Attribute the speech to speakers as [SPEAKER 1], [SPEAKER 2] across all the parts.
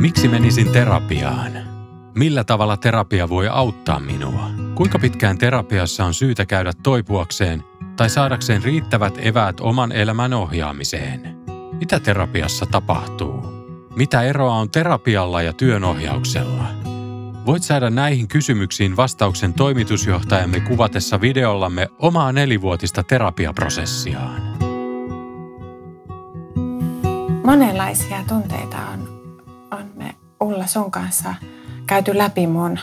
[SPEAKER 1] Miksi menisin terapiaan? Millä tavalla terapia voi auttaa minua? Kuinka pitkään terapiassa on syytä käydä toipuakseen tai saadakseen riittävät eväät oman elämän ohjaamiseen? Mitä terapiassa tapahtuu? Mitä eroa on terapialla ja työnohjauksella? Voit saada näihin kysymyksiin vastauksen toimitusjohtajamme kuvatessa videollamme omaa nelivuotista terapiaprosessiaan.
[SPEAKER 2] Monenlaisia tunteita on, on me Ulla sun kanssa käyty läpi mun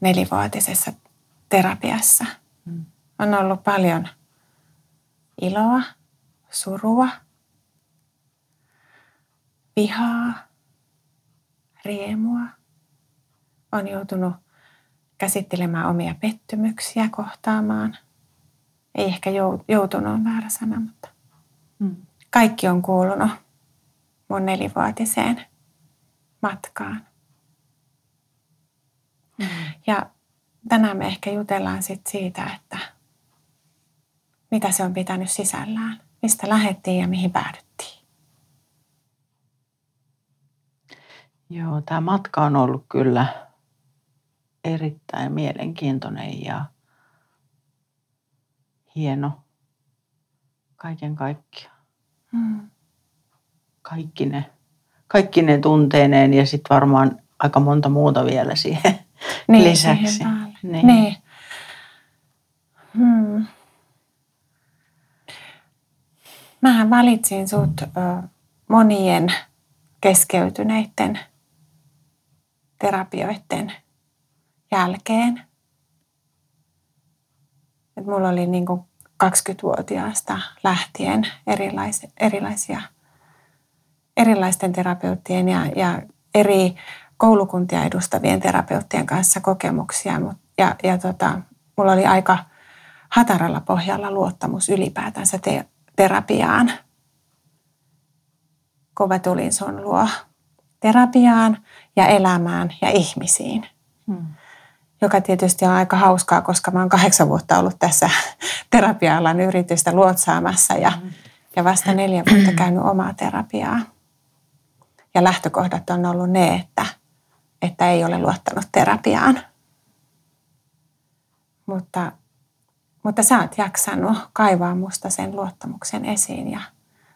[SPEAKER 2] nelivuotisessa terapiassa. On ollut paljon iloa, surua, vihaa, riemua. On joutunut käsittelemään omia pettymyksiä, kohtaamaan. Ei ehkä joutunut on väärä sana, mutta kaikki on kuulunut mun nelivuotiseen matkaan. Ja tänään me ehkä jutellaan sit siitä, että mitä se on pitänyt sisällään, mistä lähettiin ja mihin päädyttiin.
[SPEAKER 3] Joo, tämä matka on ollut kyllä erittäin mielenkiintoinen ja hieno kaiken kaikkiaan.
[SPEAKER 2] Mm.
[SPEAKER 3] Kaikki ne, kaikki ne tunteineen ja sitten varmaan aika monta muuta vielä siihen
[SPEAKER 2] Niin,
[SPEAKER 3] lisäksi.
[SPEAKER 2] siihen.
[SPEAKER 3] Niin.
[SPEAKER 2] Niin. Hmm. Mähän valitsin sut ö, monien keskeytyneiden terapioiden jälkeen. Et mulla oli niin kuin 20-vuotiaasta lähtien erilaisia, erilaisia erilaisten terapeuttien ja, ja eri koulukuntia edustavien terapeuttien kanssa kokemuksia. Mut, ja ja tota, mulla oli aika hataralla pohjalla luottamus ylipäätänsä te- terapiaan, kun mä tulin sun luo terapiaan ja elämään ja ihmisiin.
[SPEAKER 3] Hmm.
[SPEAKER 2] Joka tietysti on aika hauskaa, koska mä oon kahdeksan vuotta ollut tässä terapia-alan yritystä luotsaamassa ja, ja vasta neljä vuotta käynyt omaa terapiaa. Ja lähtökohdat on ollut ne, että, että ei ole luottanut terapiaan. Mutta, mutta sä oot jaksanut kaivaa musta sen luottamuksen esiin ja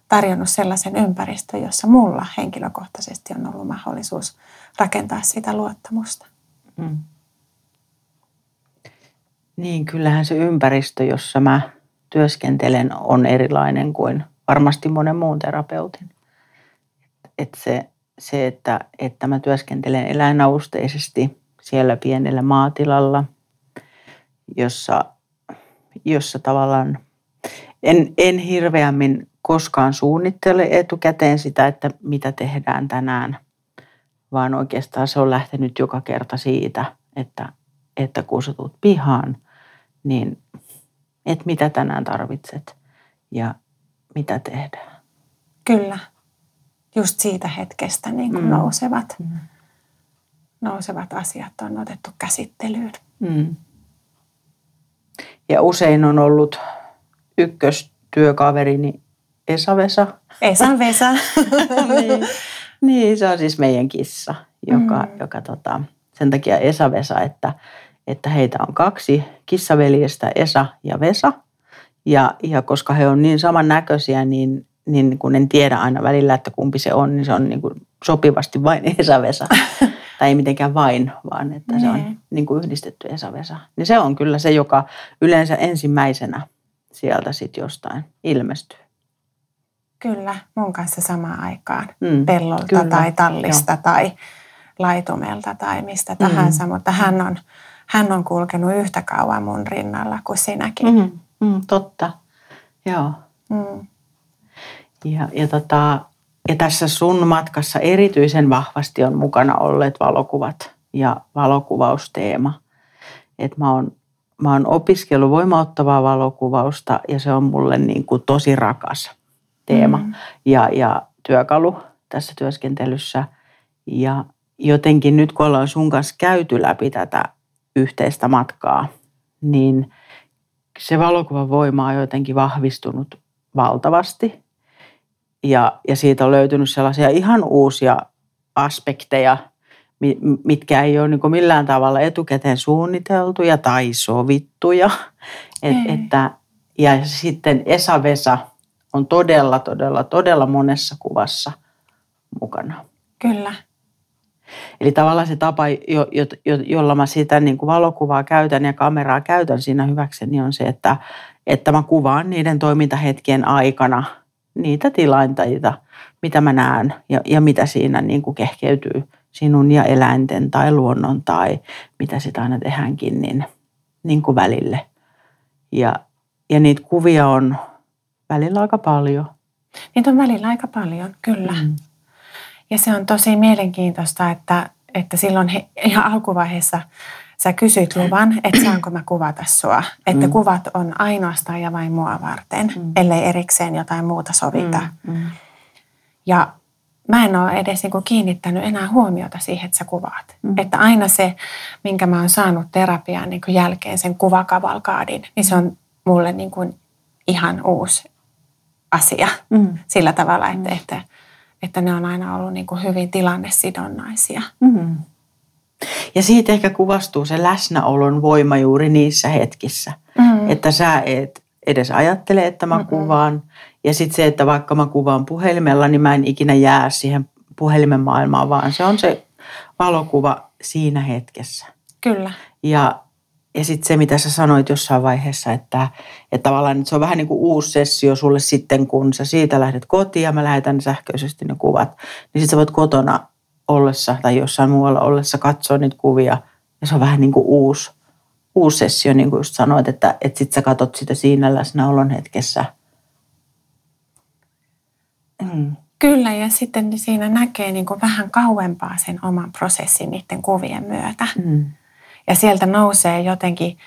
[SPEAKER 2] tarjonnut sellaisen ympäristön, jossa mulla henkilökohtaisesti on ollut mahdollisuus rakentaa sitä luottamusta.
[SPEAKER 3] Mm. Niin, kyllähän se ympäristö, jossa mä työskentelen, on erilainen kuin varmasti monen muun terapeutin. Et se, se että, että mä työskentelen eläinavusteisesti siellä pienellä maatilalla, jossa, jossa tavallaan en, en hirveämmin koskaan suunnittele etukäteen sitä, että mitä tehdään tänään, vaan oikeastaan se on lähtenyt joka kerta siitä, että, että kun sä tulet pihaan, niin että mitä tänään tarvitset ja mitä tehdään.
[SPEAKER 2] Kyllä. Just siitä hetkestä niin kuin
[SPEAKER 3] Mm.
[SPEAKER 2] nousevat,
[SPEAKER 3] Mm.
[SPEAKER 2] nousevat asiat on otettu käsittelyyn.
[SPEAKER 3] Mm. Ja usein on ollut ykköstyökaverini Esa-Vesa.
[SPEAKER 2] Esa Vesa.
[SPEAKER 3] niin. niin, se on siis meidän kissa, joka,
[SPEAKER 2] Mm.
[SPEAKER 3] joka tota, sen takia Esa-Vesa, että, että heitä on kaksi kissaveljestä, Esa ja Vesa. Ja, ja koska he on niin samannäköisiä, niin, niin kun en tiedä aina välillä, että kumpi se on, niin se on niin kuin sopivasti vain Esa-Vesa. tai ei mitenkään vain, vaan että se on niin kuin yhdistetty Esa-Vesa. Niin se on kyllä se, joka yleensä ensimmäisenä sieltä sitten jostain ilmestyy.
[SPEAKER 2] Kyllä, mun kanssa samaan aikaan.
[SPEAKER 3] Mm,
[SPEAKER 2] Pellolta
[SPEAKER 3] kyllä,
[SPEAKER 2] tai tallista joo. tai laitumelta tai mistä tahansa, mutta hän on, hän on kulkenut yhtä kauan mun rinnalla kuin sinäkin.
[SPEAKER 3] Mm, mm, totta, joo.
[SPEAKER 2] Mm.
[SPEAKER 3] Ja, ja tota, ja tässä sun matkassa erityisen vahvasti on mukana olleet valokuvat ja valokuvausteema. Et mä oon, mä oon opiskellut voimauttavaa valokuvausta ja se on mulle niin kuin tosi rakas teema mm. ja, ja työkalu tässä työskentelyssä. Ja jotenkin nyt kun ollaan sun kanssa käyty läpi tätä yhteistä matkaa, niin se valokuvan voima on jotenkin vahvistunut valtavasti. Ja, ja siitä on löytynyt sellaisia ihan uusia aspekteja, mitkä ei ole niin millään tavalla etukäteen suunniteltuja tai sovittuja. Et, että, ja sitten Esa Vesa on todella, todella, todella monessa kuvassa mukana.
[SPEAKER 2] Kyllä.
[SPEAKER 3] Eli tavallaan se tapa, jo, jo, jo, jolla mä sitä niin kuin valokuvaa käytän ja kameraa käytän siinä hyväkseni, niin on se, että, että mä kuvaan niiden toimintahetkien aikana niitä tilanteita, mitä mä näen ja, ja mitä siinä niin kuin kehkeytyy sinun ja eläinten tai luonnon tai mitä sitä aina tehdäänkin niin, niin kuin välille. Ja, ja niitä kuvia on välillä aika paljon.
[SPEAKER 2] Niitä on välillä aika paljon, kyllä. Mm. Ja se on tosi mielenkiintoista, että, että silloin he, ihan alkuvaiheessa sä kysyt luvan, että saanko mä kuvata sua. Että mm. kuvat on ainoastaan ja vain mua varten, mm. ellei erikseen jotain muuta sovita. Mm. Mm. Ja mä en ole edes niin kuin kiinnittänyt enää huomiota siihen, että sä kuvaat. Mm. Että aina se, minkä mä oon saanut terapian niin kuin jälkeen, sen kuvakavalkaadin, niin se on mulle niin kuin ihan uusi asia mm. sillä tavalla, että, mm. että että ne on aina ollut niin kuin hyvin tilannesidonnaisia. Mm.
[SPEAKER 3] Ja siitä ehkä kuvastuu se läsnäolon voima juuri niissä hetkissä. Mm. Että sä et edes ajattele, että mä mm kuvaan. Ja sitten se, että vaikka mä kuvaan puhelimella, niin mä en ikinä jää siihen puhelimen maailmaan, vaan se on se valokuva siinä hetkessä.
[SPEAKER 2] Kyllä.
[SPEAKER 3] Ja ja sitten se, mitä sä sanoit jossain vaiheessa, että, että tavallaan että se on vähän niin kuin uusi sessio sulle sitten, kun sä siitä lähdet kotiin ja mä lähetän sähköisesti ne kuvat. Niin sitten sä voit kotona ollessa tai jossain muualla ollessa katsoa niitä kuvia. Ja se on vähän niin kuin uusi, uusi sessio, niin kuin just sanoit, että, että sitten sä katot sitä siinä läsnäolon hetkessä.
[SPEAKER 2] Mm. Kyllä, ja sitten siinä näkee niin kuin vähän kauempaa sen oman prosessin niiden kuvien myötä. Mm. Ja sieltä nousee jotenkin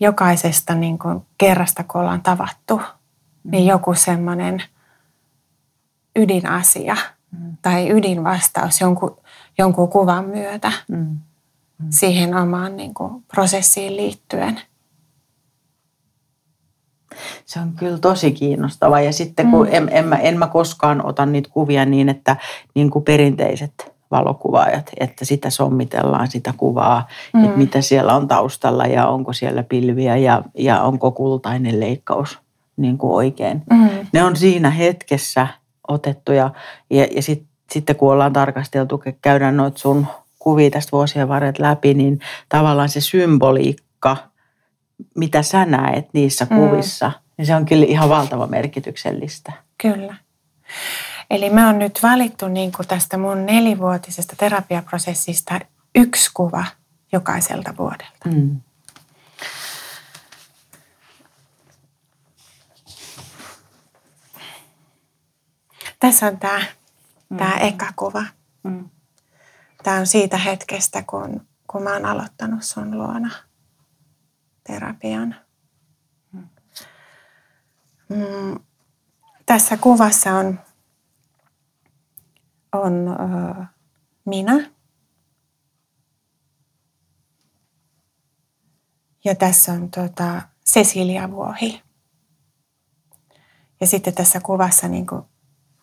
[SPEAKER 2] jokaisesta niin kuin kerrasta, kun ollaan tavattu, niin mm. joku semmoinen ydinasia. Tai ydinvastaus jonkun, jonkun kuvan myötä mm. Mm. siihen omaan niin kuin, prosessiin liittyen.
[SPEAKER 3] Se on kyllä tosi kiinnostava ja sitten kun mm. en, en, mä, en mä koskaan ota niitä kuvia niin, että niin kuin perinteiset valokuvaajat, että sitä sommitellaan sitä kuvaa, mm. että mitä siellä on taustalla ja onko siellä pilviä ja, ja onko kultainen leikkaus niin kuin oikein. Mm. Ne on siinä hetkessä otettuja ja, ja sit, sitten kun ollaan tarkasteltu, käydään noita sun kuvia tästä vuosien varret läpi, niin tavallaan se symboliikka, mitä sä näet niissä mm. kuvissa, niin se on kyllä ihan valtava merkityksellistä.
[SPEAKER 2] Kyllä. Eli me on nyt valittu niin kuin tästä mun nelivuotisesta terapiaprosessista yksi kuva jokaiselta vuodelta. Mm. Tässä on tämä, mm. tämä eka kuva. Mm. Tämä on siitä hetkestä, kun, kun mä oon aloittanut sun luona terapian. Mm. Mm. Tässä kuvassa on on ö, minä. Ja tässä on tota, Cecilia Vuohi. Ja sitten tässä kuvassa niin kuin,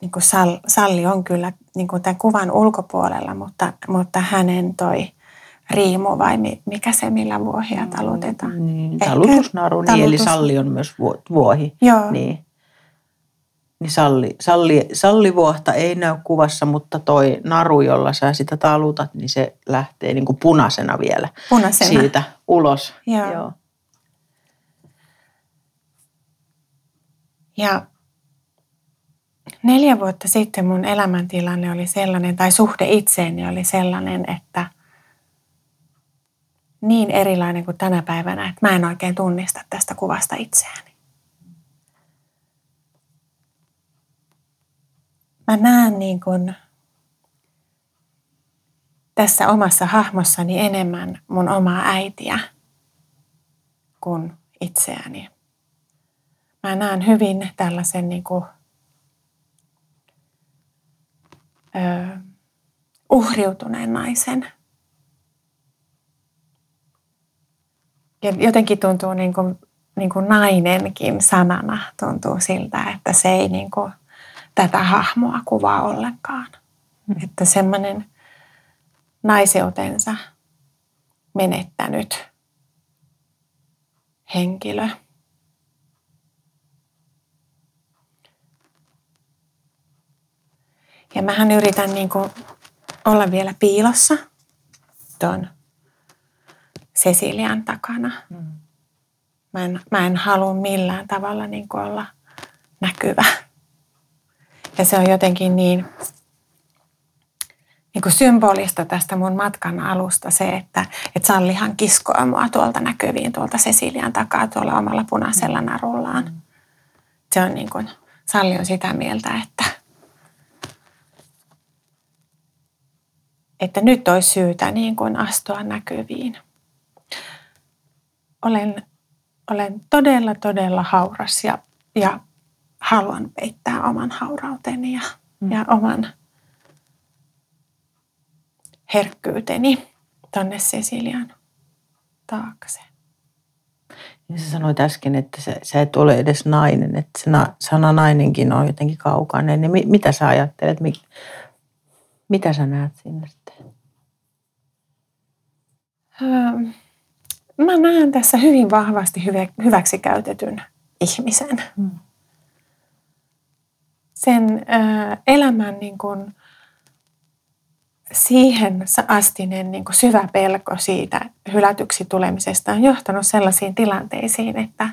[SPEAKER 2] niin kuin Salli on kyllä niin kuin tämän kuvan ulkopuolella, mutta, mutta hänen toi riimu vai mikä se, millä vuohia talutetaan.
[SPEAKER 3] Niin, talutusnaru, niin, eli Salli on myös vuohi.
[SPEAKER 2] Joo.
[SPEAKER 3] Niin niin salli, salli, sallivuohta ei näy kuvassa, mutta toi naru, jolla sä sitä talutat, niin se lähtee niin kuin punaisena vielä
[SPEAKER 2] punaisena.
[SPEAKER 3] siitä ulos.
[SPEAKER 2] Joo. Joo. Ja neljä vuotta sitten mun elämäntilanne oli sellainen, tai suhde itseeni oli sellainen, että niin erilainen kuin tänä päivänä, että mä en oikein tunnista tästä kuvasta itseäni. mä näen niin kuin tässä omassa hahmossani enemmän mun omaa äitiä kuin itseäni. Mä näen hyvin tällaisen niin kuin, ö, uhriutuneen naisen. Ja jotenkin tuntuu niin kuin, niin kuin nainenkin sanana tuntuu siltä, että se ei niin kuin tätä hahmoa kuvaa ollenkaan. Mm. Että semmoinen naiseutensa menettänyt henkilö. Ja mähän yritän niin kuin olla vielä piilossa tuon Cecilian takana. Mm. Mä en, mä en halua millään tavalla niin kuin olla näkyvä. Ja se on jotenkin niin, niin kuin symbolista tästä mun matkan alusta se, että, että Sallihan kiskoa mua tuolta näkyviin, tuolta Cecilian takaa tuolla omalla punaisella narullaan. Se on niin kuin, Salli on sitä mieltä, että, että nyt olisi syytä niin kuin astua näkyviin. Olen, olen todella, todella hauras ja, ja haluan peittää oman haurauteni ja, mm. ja oman herkkyyteni tonne Cecilian taakse.
[SPEAKER 3] Ja sä sanoit äsken, että sä, sä et ole edes nainen, että se na, sana nainenkin on jotenkin kaukainen. Niin mi, mitä sä ajattelet, mitä sä näet sinne sitten?
[SPEAKER 2] Öö, mä näen tässä hyvin vahvasti hyvä, hyväksi käytetyn ihmisen. Hmm. Sen öö, elämän niin kuin, siihen astinen niin kuin syvä pelko siitä hylätyksi tulemisesta on johtanut sellaisiin tilanteisiin, että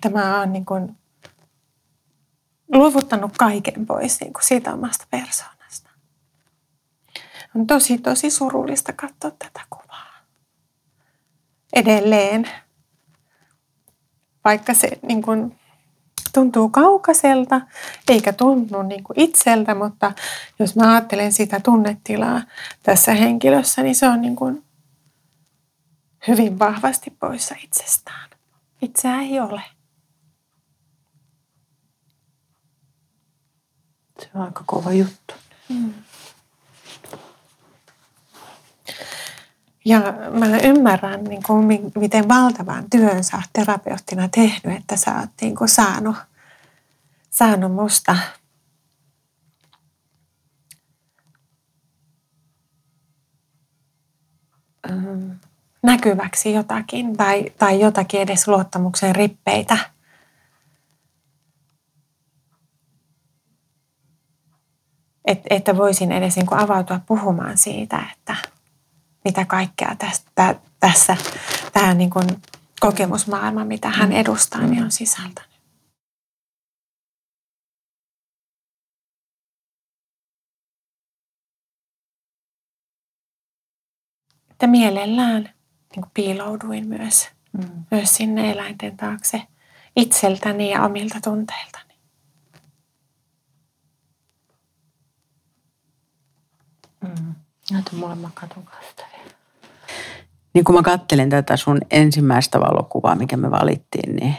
[SPEAKER 2] että mä oon niin kuin luovuttanut kaiken pois niin kuin siitä omasta persoonasta. On tosi, tosi surullista katsoa tätä kuvaa. Edelleen, vaikka se niin kuin tuntuu kaukaiselta, eikä tunnu niin kuin itseltä, mutta jos mä ajattelen sitä tunnetilaa tässä henkilössä, niin se on niin kuin hyvin vahvasti poissa itsestään. Itseä ei ole.
[SPEAKER 3] Se on aika kova juttu. Mm.
[SPEAKER 2] Ja mä ymmärrän, niin kuin, miten valtavan työn sä terapeuttina tehnyt, että sä oot niin kuin, saanut, saanut musta näkyväksi jotakin tai, tai jotakin edes luottamuksen rippeitä. Et, että voisin edes niin kuin avautua puhumaan siitä, että mitä kaikkea tästä, tässä, tämä niin kuin kokemusmaailma, mitä hän mm. edustaa, niin on sisältänyt. Että mielellään niin kuin piilouduin myös, mm. myös sinne eläinten taakse itseltäni ja omilta tunteiltani.
[SPEAKER 3] Mm. Näytä mulle, mä katson Niin kun mä kattelen tätä sun ensimmäistä valokuvaa, mikä me valittiin, niin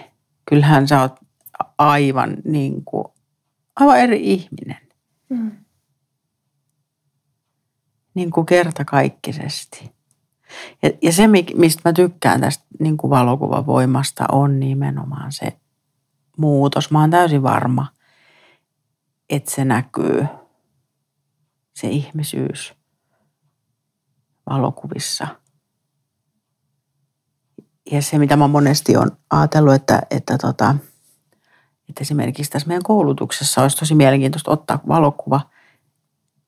[SPEAKER 3] kyllähän sä oot aivan niin kuin, aivan eri ihminen. Mm. Niin kuin kertakaikkisesti. Ja, ja se, mistä mä tykkään tästä niin kuin valokuvan voimasta, on nimenomaan se muutos. Mä oon täysin varma, että se näkyy, se ihmisyys – valokuvissa. Ja se, mitä mä monesti on ajatellut, että, että, tota, että esimerkiksi tässä meidän koulutuksessa olisi tosi mielenkiintoista ottaa valokuva,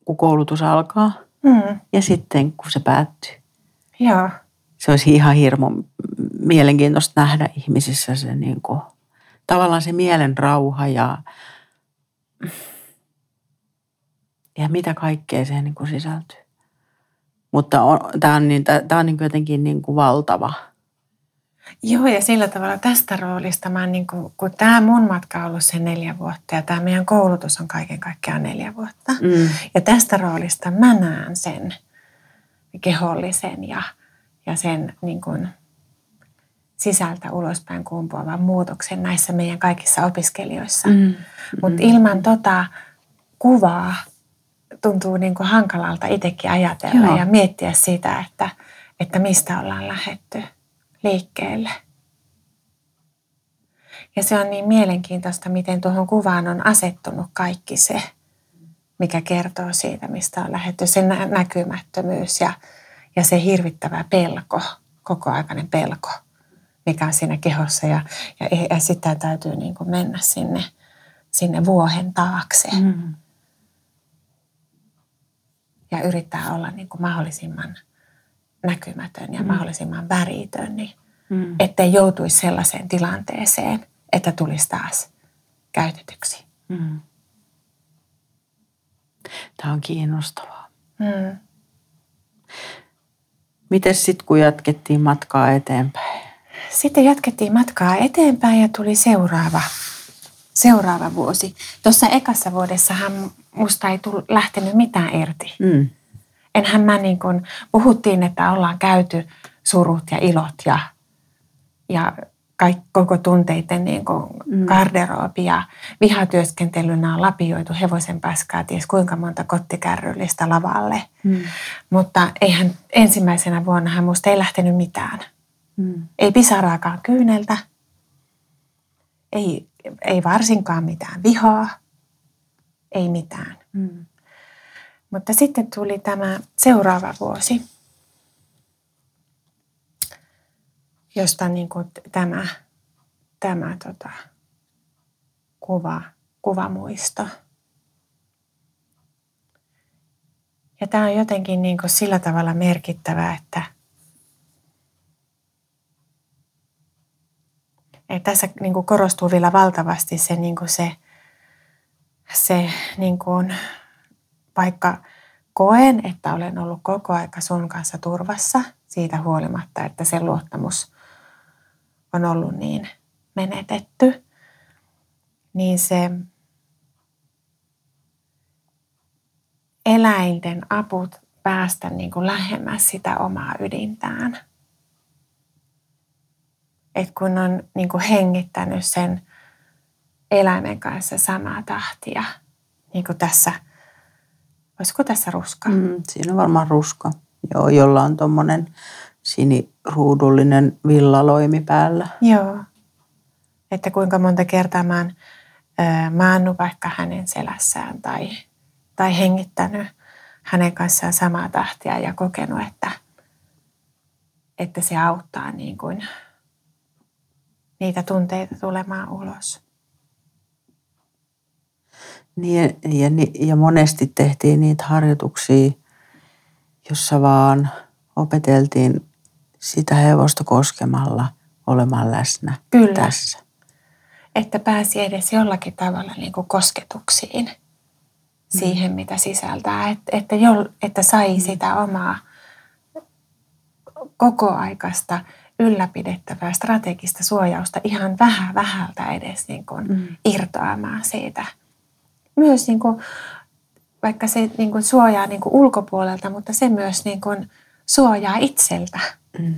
[SPEAKER 3] kun koulutus alkaa mm. ja sitten kun se päättyy.
[SPEAKER 2] Joo.
[SPEAKER 3] Se olisi ihan hirmu mielenkiintoista nähdä ihmisissä se niin kuin, tavallaan se mielen rauha ja, ja mitä kaikkea siihen niin kuin sisältyy. Mutta on, tämä on, niin, tämä on niin jotenkin niin kuin valtava.
[SPEAKER 2] Joo, ja sillä tavalla tästä roolista, mä niin kuin, kun tämä mun matka on ollut sen neljä vuotta ja tämä meidän koulutus on kaiken kaikkiaan neljä vuotta.
[SPEAKER 3] Mm.
[SPEAKER 2] Ja tästä roolista mä näen sen kehollisen ja, ja sen niin kuin, sisältä ulospäin kumpuavan muutoksen näissä meidän kaikissa opiskelijoissa.
[SPEAKER 3] Mm.
[SPEAKER 2] Mutta ilman tota kuvaa tuntuu niin kuin hankalalta itsekin ajatella
[SPEAKER 3] Joo.
[SPEAKER 2] ja miettiä sitä, että, että mistä ollaan lähetty liikkeelle. Ja se on niin mielenkiintoista, miten tuohon kuvaan on asettunut kaikki se, mikä kertoo siitä, mistä on lähetty. Se nä- näkymättömyys ja, ja se hirvittävä pelko, kokoaikainen pelko, mikä on siinä kehossa. Ja, ja, ja sitten täytyy niin kuin mennä sinne, sinne vuohen taakse
[SPEAKER 3] Mm.
[SPEAKER 2] Ja yrittää olla niin kuin mahdollisimman näkymätön ja
[SPEAKER 3] Mm.
[SPEAKER 2] mahdollisimman väritön, niin
[SPEAKER 3] Mm.
[SPEAKER 2] ettei joutuisi sellaiseen tilanteeseen, että tulisi taas käytetyksi.
[SPEAKER 3] Mm. Tämä on kiinnostavaa.
[SPEAKER 2] Mm.
[SPEAKER 3] Miten sitten, kun jatkettiin matkaa eteenpäin?
[SPEAKER 2] Sitten jatkettiin matkaa eteenpäin ja tuli seuraava, seuraava vuosi. Tuossa ekassa vuodessahan musta ei tullut, lähtenyt mitään irti.
[SPEAKER 3] Mm.
[SPEAKER 2] Enhän mä niin kuin, puhuttiin, että ollaan käyty surut ja ilot ja, ja kaik, koko tunteiden niin kuin
[SPEAKER 3] Mm.
[SPEAKER 2] garderoobi ja vihatyöskentelynä on lapioitu hevosen paskaa, ties kuinka monta kottikärryllistä lavalle.
[SPEAKER 3] Mm.
[SPEAKER 2] Mutta eihän ensimmäisenä vuonnahan musta ei lähtenyt mitään.
[SPEAKER 3] Mm.
[SPEAKER 2] Ei pisaraakaan kyyneltä, ei, ei varsinkaan mitään vihaa, ei mitään.
[SPEAKER 3] Mm.
[SPEAKER 2] Mutta sitten tuli tämä seuraava vuosi, josta niin kuin tämä, tämä tota, kuva, kuvamuisto. Ja tämä on jotenkin niin kuin sillä tavalla merkittävä, että, että tässä niin kuin korostuu vielä valtavasti se, niin kuin se, se niin kuin, vaikka koen, että olen ollut koko aika sun kanssa turvassa siitä huolimatta, että se luottamus on ollut niin menetetty, niin se eläinten aput päästä niin kuin lähemmäs sitä omaa ydintään. Et kun on niin kuin hengittänyt sen eläimen kanssa samaa tahtia, niin kuin tässä, olisiko tässä ruska?
[SPEAKER 3] Mm. Siinä on varmaan ruska, Joo, jolla on tuommoinen siniruudullinen villaloimi päällä.
[SPEAKER 2] Joo. Että kuinka monta kertaa mä oon maannut vaikka hänen selässään tai, tai hengittänyt hänen kanssaan samaa tahtia ja kokenut, että, että se auttaa niin kuin niitä tunteita tulemaan ulos.
[SPEAKER 3] Niin, ja, ja monesti tehtiin niitä harjoituksia, jossa vaan opeteltiin sitä hevosta koskemalla olemaan läsnä
[SPEAKER 2] Kyllä.
[SPEAKER 3] tässä.
[SPEAKER 2] Että pääsi edes jollakin tavalla niin kuin kosketuksiin siihen, mitä sisältää. Että, että, jol, että sai sitä omaa kokoaikaista ylläpidettävää strategista suojausta ihan vähän vähältä edes niin kuin
[SPEAKER 3] Mm.
[SPEAKER 2] irtoamaan siitä. Myös niin kuin, vaikka se niin kuin suojaa niin kuin ulkopuolelta, mutta se myös niin kuin suojaa itseltä.
[SPEAKER 3] Mm.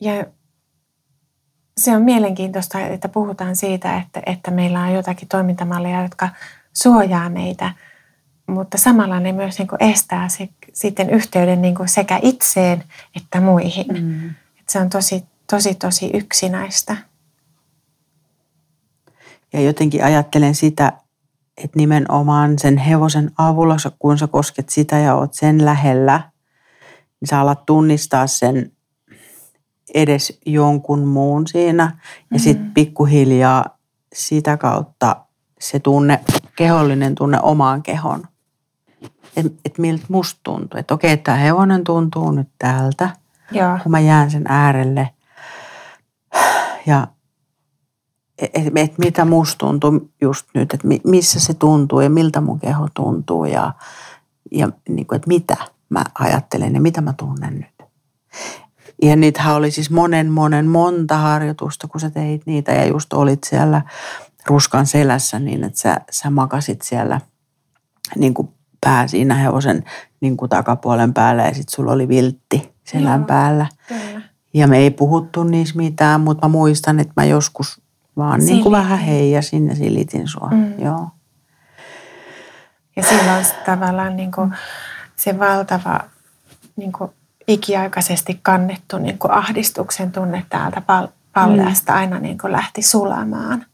[SPEAKER 2] Ja se on mielenkiintoista, että puhutaan siitä, että, että meillä on jotakin toimintamalleja, jotka suojaa meitä, mutta samalla ne myös niin kuin estää se, sitten yhteyden niin kuin sekä itseen että muihin.
[SPEAKER 3] Mm.
[SPEAKER 2] Se on tosi, tosi, tosi yksinäistä.
[SPEAKER 3] Ja jotenkin ajattelen sitä, että nimenomaan sen hevosen avulla, kun sä kosket sitä ja oot sen lähellä, niin sä alat tunnistaa sen edes jonkun muun siinä. Ja sitten pikkuhiljaa sitä kautta se tunne, kehollinen tunne omaan kehon. Että et miltä musta tuntuu. Että okei, tämä hevonen tuntuu nyt tältä,
[SPEAKER 2] Joo,
[SPEAKER 3] kun mä jään sen äärelle. Ja että et, et mitä musta tuntuu just nyt, että mi- missä se tuntuu ja miltä mun keho tuntuu ja, ja niin kuin, että mitä mä ajattelen ja mitä mä tunnen nyt. ja niitähän oli siis monen monen monta harjoitusta, kun sä teit niitä ja just olit siellä ruskan selässä niin, että sä, sä makasit siellä niin kuin pää siinä hevosen niin kuin takapuolen päällä ja sitten sulla oli viltti selän Joo, päällä. Kyllä. Ja me ei puhuttu niissä mitään, mutta mä muistan, että mä joskus vaan niin kuin vähän heijasin ja silitin sua. Mm. Joo.
[SPEAKER 2] Ja silloin tavallaan niin kuin se valtava niin kuin ikiaikaisesti kannettu niin kuin ahdistuksen tunne täältä pal- palleasta mm. aina niin kuin lähti sulamaan.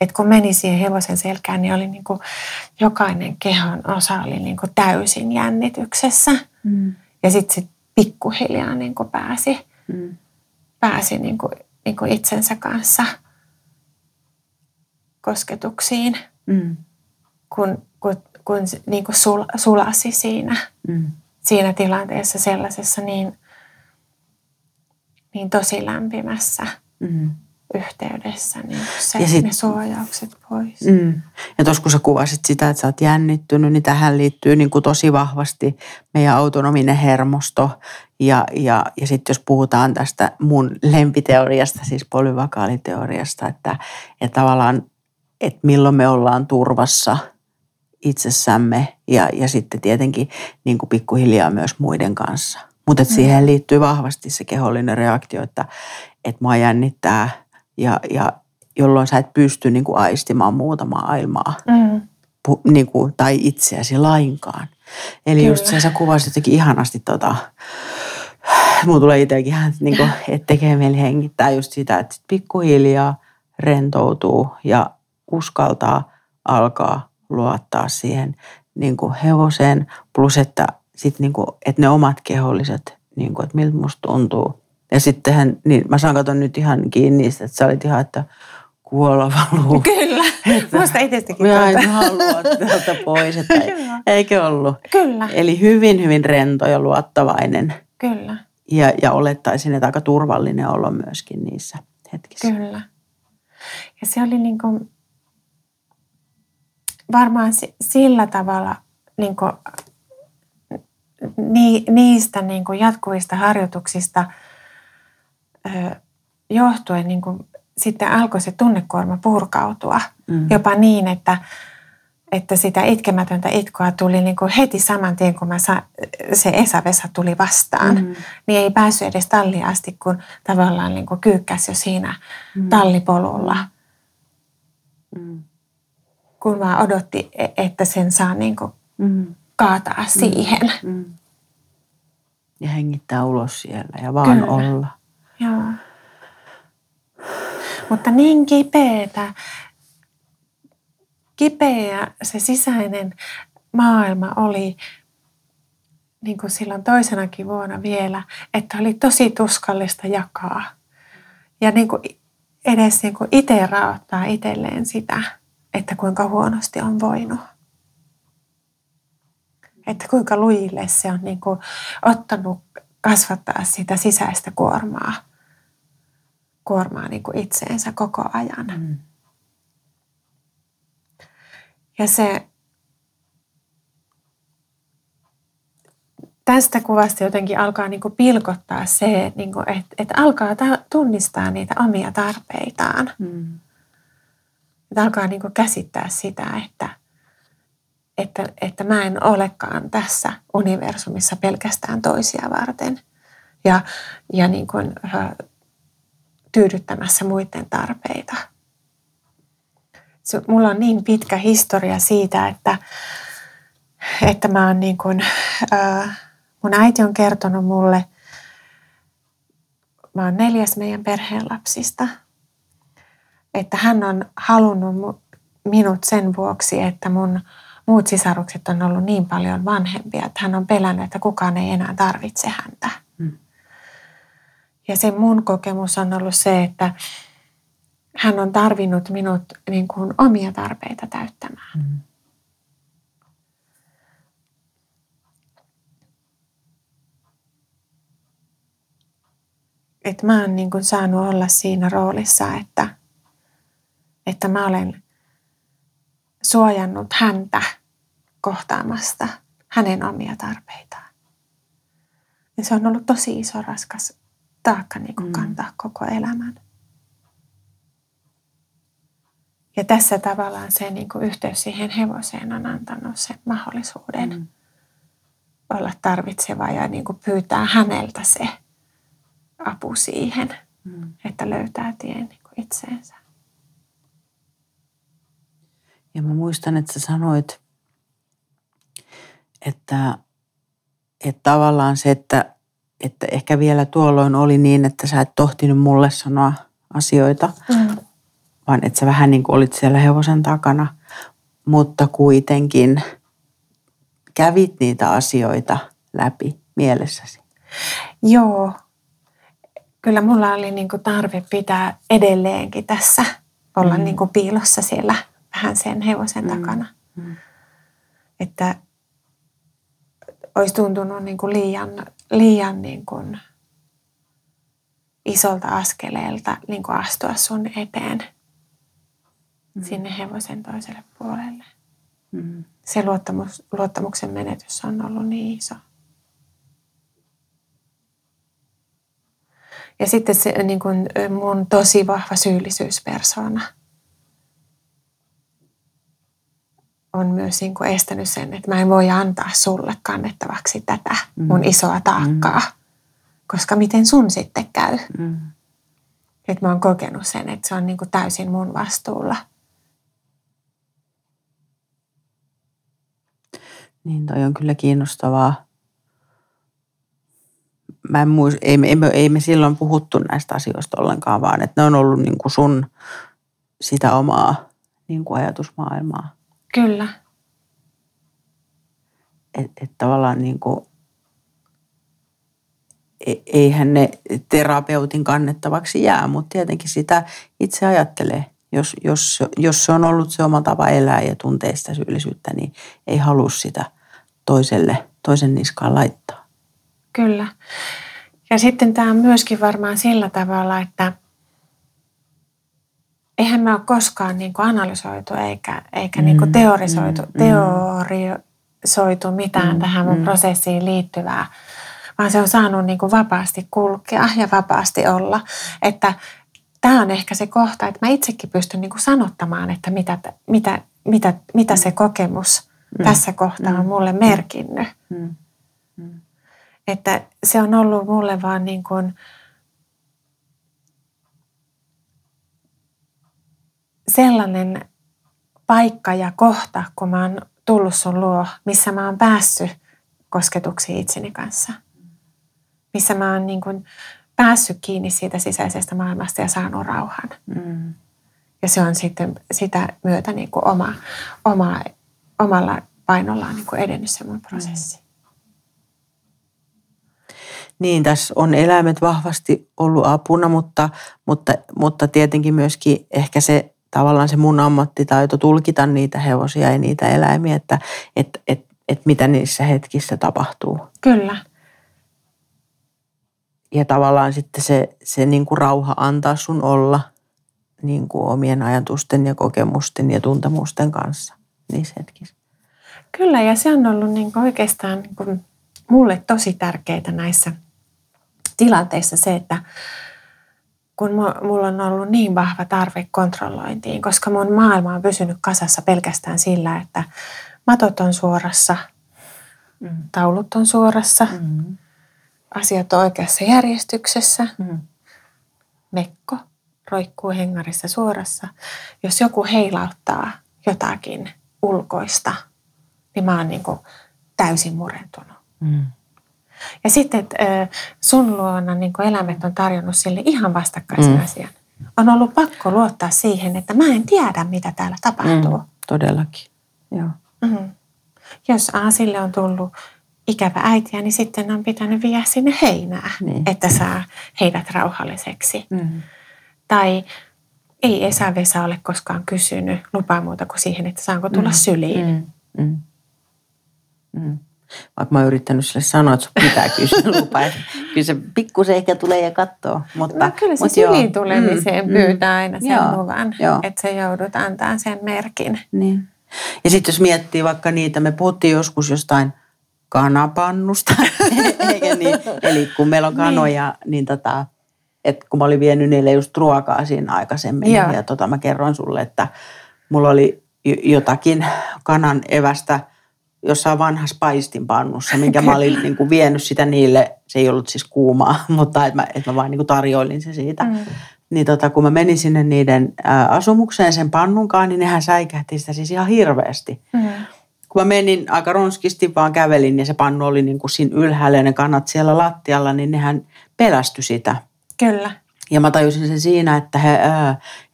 [SPEAKER 2] Et kun meni siihen hevosen selkään, niin oli niin kuin, jokainen kehon osa oli niin kuin täysin jännityksessä. Mm. Ja sitten sit pikkuhiljaa niin kuin pääsi, mm. pääsi niin kuin, niin kuin itsensä kanssa kosketuksiin, mm. kun, kun, kun niin kuin sul, sulasi siinä. Mm siinä tilanteessa sellaisessa niin, niin tosi lämpimässä mm. yhteydessä, niin se, ja sit, ne suojaukset pois. Mm.
[SPEAKER 3] Ja tuossa kun sä kuvasit sitä, että sä oot jännittynyt, niin tähän liittyy niin kuin tosi vahvasti meidän autonominen hermosto. Ja, ja, ja sitten jos puhutaan tästä mun lempiteoriasta, siis polyvakaaliteoriasta, että, että tavallaan, että milloin me ollaan turvassa – itsessämme ja, ja sitten tietenkin niin kuin pikkuhiljaa myös muiden kanssa. Mutta mm. siihen liittyy vahvasti se kehollinen reaktio, että, että mua jännittää ja, ja jolloin sä et pysty niin kuin aistimaan muuta maailmaa mm. pu, niin kuin, tai itseäsi lainkaan. Eli Kyllä. just se, sä kuvasit jotenkin ihanasti tota, mulla tulee itsekin ihan, niin kuin, että tekee mieli hengittää just sitä, että sit pikkuhiljaa rentoutuu ja uskaltaa alkaa luottaa siihen niin kuin hevoseen, plus että, sit niin kuin, että ne omat keholliset, niin kuin, että miltä musta tuntuu. Ja sittenhän, niin mä saan katsoa nyt ihan kiinni, että sä olit ihan, että kuolla valuu.
[SPEAKER 2] Kyllä, että, musta itsestäkin.
[SPEAKER 3] Mä en halua täältä pois, että eikö ollut?
[SPEAKER 2] Kyllä.
[SPEAKER 3] Eli hyvin, hyvin rento ja luottavainen.
[SPEAKER 2] Kyllä.
[SPEAKER 3] Ja, ja olettaisin, että aika turvallinen olo myöskin niissä hetkissä.
[SPEAKER 2] Kyllä. Ja se oli niin kuin, varmaan sillä tavalla niin kuin, niistä niin kuin jatkuvista harjoituksista johtuen niin kuin, sitten alkoi se tunnekuorma purkautua. Mm. Jopa niin, että, että sitä itkemätöntä itkoa tuli niin kuin heti saman tien, kun mä sa, se Esa-Vesa tuli vastaan. Mm. Niin ei päässyt edes talliin asti, kun tavallaan niin kuin kyykkäsi jo siinä mm. tallipolulla. Mm kun vaan odotti, e- että sen saa niin kuin mm. kaataa mm. siihen. Mm.
[SPEAKER 3] Ja hengittää ulos siellä ja vaan Kyllä. olla.
[SPEAKER 2] Joo. Mutta niin kipeätä, kipeä se sisäinen maailma oli niin kuin silloin toisenakin vuonna vielä, että oli tosi tuskallista jakaa. Ja niin kuin edes niin kuin itse raottaa itselleen sitä että kuinka huonosti on voinut. Että kuinka lujille se on niin kuin ottanut kasvattaa sitä sisäistä kuormaa, kuormaa niin kuin itseensä koko ajan. Mm. Ja se tästä kuvasta jotenkin alkaa niin kuin pilkottaa se, niin kuin, että, että alkaa tunnistaa niitä omia tarpeitaan. Mm. Että alkaa niin kuin käsittää sitä, että, että, että mä en olekaan tässä universumissa pelkästään toisia varten ja, ja niin kuin, tyydyttämässä muiden tarpeita. Se, mulla on niin pitkä historia siitä, että, että mä oon niin kuin, äh, mun äiti on kertonut mulle, mä oon neljäs meidän perheen lapsista – että hän on halunnut minut sen vuoksi, että mun muut sisarukset on ollut niin paljon vanhempia, että hän on pelännyt, että kukaan ei enää tarvitse häntä. Mm. Ja se mun kokemus on ollut se, että hän on tarvinnut minut niin kuin omia tarpeita täyttämään. Mm. Että mä oon niin kuin saanut olla siinä roolissa, että – että mä olen suojannut häntä kohtaamasta hänen omia tarpeitaan. Ja se on ollut tosi iso raskas taakka niin kuin kantaa koko elämän. Ja tässä tavallaan se niin kuin yhteys siihen hevoseen on antanut sen mahdollisuuden mm. olla tarvitseva ja niin kuin pyytää häneltä se apu siihen, mm. että löytää tien niin kuin itseensä.
[SPEAKER 3] Ja mä muistan, että sä sanoit, että, että tavallaan se, että, että ehkä vielä tuolloin oli niin, että sä et tohtinut mulle sanoa asioita, mm. vaan että sä vähän niin kuin olit siellä hevosen takana, mutta kuitenkin kävit niitä asioita läpi mielessäsi.
[SPEAKER 2] Joo, kyllä mulla oli niin kuin tarve pitää edelleenkin tässä, olla mm. niin kuin piilossa siellä vähän sen hevosen mm. takana. Mm. Että olisi tuntunut niin kuin liian, liian niin kuin isolta askeleelta niin kuin astua sun eteen mm. sinne hevosen toiselle puolelle. Mm. Se luottamus, luottamuksen menetys on ollut niin iso. Ja sitten se niin kuin mun tosi vahva syyllisyyspersona on myös niin kuin estänyt sen, että mä en voi antaa sulle kannettavaksi tätä mm. mun isoa taakkaa, mm. koska miten sun sitten käy. Mm. Että mä oon kokenut sen, että se on niin kuin täysin mun vastuulla.
[SPEAKER 3] Niin, toi on kyllä kiinnostavaa mä en muist, ei, ei, me, ei me silloin puhuttu näistä asioista ollenkaan, vaan että ne on ollut niin kuin sun sitä omaa niin kuin ajatusmaailmaa.
[SPEAKER 2] Kyllä.
[SPEAKER 3] Että et tavallaan niin kuin, e, eihän ne terapeutin kannettavaksi jää, mutta tietenkin sitä itse ajattelee. Jos, jos, jos se on ollut se oma tapa elää ja tuntee sitä syyllisyyttä, niin ei halua sitä toiselle, toisen niskaan laittaa.
[SPEAKER 2] Kyllä. Ja sitten tämä on myöskin varmaan sillä tavalla, että eihän me ole koskaan niin kuin analysoitu eikä, eikä niin kuin mm, teorisoitu, mm, teorisoitu mitään mm, tähän mun mm. prosessiin liittyvää, vaan se on saanut niin kuin vapaasti kulkea ja vapaasti olla. Että tämä on ehkä se kohta, että mä itsekin pystyn niin kuin sanottamaan, että mitä, mitä, mitä, mitä se kokemus mm. tässä kohtaa on mm. mulle merkinnyt. Mm. Mm. Että se on ollut mulle vaan niin kuin sellainen paikka ja kohta, kun mä oon tullut sun luo, missä mä oon päässyt kosketuksiin itseni kanssa. Missä mä oon niin kuin päässyt kiinni siitä sisäisestä maailmasta ja saanut rauhan. Mm. Ja se on sitten sitä myötä niin kuin oma, oma, omalla painollaan niin kuin edennyt se mun prosessi. Mm.
[SPEAKER 3] Niin, tässä on eläimet vahvasti ollut apuna, mutta, mutta, mutta tietenkin myöskin ehkä se tavallaan se mun ammattitaito tulkita niitä hevosia ja niitä eläimiä, että et, et, et mitä niissä hetkissä tapahtuu.
[SPEAKER 2] Kyllä.
[SPEAKER 3] Ja tavallaan sitten se, se niin kuin rauha antaa sun olla niin kuin omien ajatusten ja kokemusten ja tuntemusten kanssa niissä hetkissä.
[SPEAKER 2] Kyllä, ja se on ollut niin kuin oikeastaan niin kuin mulle tosi tärkeää näissä – tilanteissa se, että kun mulla on ollut niin vahva tarve kontrollointiin, koska mun maailma on pysynyt kasassa pelkästään sillä, että matot on suorassa, mm. taulut on suorassa, mm. asiat on oikeassa järjestyksessä, mm. mekko roikkuu hengarissa suorassa. Jos joku heilauttaa jotakin ulkoista, niin mä oon niin kuin täysin murentunut. Mm. Ja sitten sun luona niin eläimet on tarjonnut sille ihan vastakkaisen mm. asian. On ollut pakko luottaa siihen, että mä en tiedä, mitä täällä tapahtuu. Mm,
[SPEAKER 3] todellakin, joo. Mm.
[SPEAKER 2] Jos Aasille on tullut ikävä äitiä, niin sitten on pitänyt viedä sinne heinää, niin. että saa heidät rauhalliseksi. Mm. Tai ei Esa Vesa ole koskaan kysynyt lupaa muuta kuin siihen, että saanko tulla mm. syliin. Mm. Mm.
[SPEAKER 3] Mm. Vaikka mä oon yrittänyt sille sanoa, että sun pitää kysyä lupa. kyllä se pikkusen ehkä tulee ja katsoo. Mutta,
[SPEAKER 2] no kyllä se mutta tulemiseen mm, pyytää mm, aina sen joo, luvan, joo. että se joudut antaa sen merkin.
[SPEAKER 3] Niin. Ja sitten jos miettii vaikka niitä, me puhuttiin joskus jostain kanapannusta. Eikä niin. Eli kun meillä on kanoja, niin, niin tota, että kun mä olin vienyt niille just ruokaa siinä aikaisemmin Joo. ja tota, mä kerroin sulle, että mulla oli jotakin kanan evästä jossain vanhassa paistinpannussa, minkä mä olin niin kuin vienyt sitä niille. Se ei ollut siis kuumaa, mutta että mä, että mä vaan niin kuin tarjoilin se siitä. Mm. Niin tota, kun mä menin sinne niiden ä, asumukseen sen pannunkaan, niin nehän säikähti sitä siis ihan hirveästi. Mm. Kun mä menin aika ronskisti vaan kävelin ja se pannu oli niin kuin siinä ylhäällä ja ne kannat siellä lattialla, niin nehän pelästy sitä.
[SPEAKER 2] Kyllä.
[SPEAKER 3] Ja mä tajusin sen siinä, että he,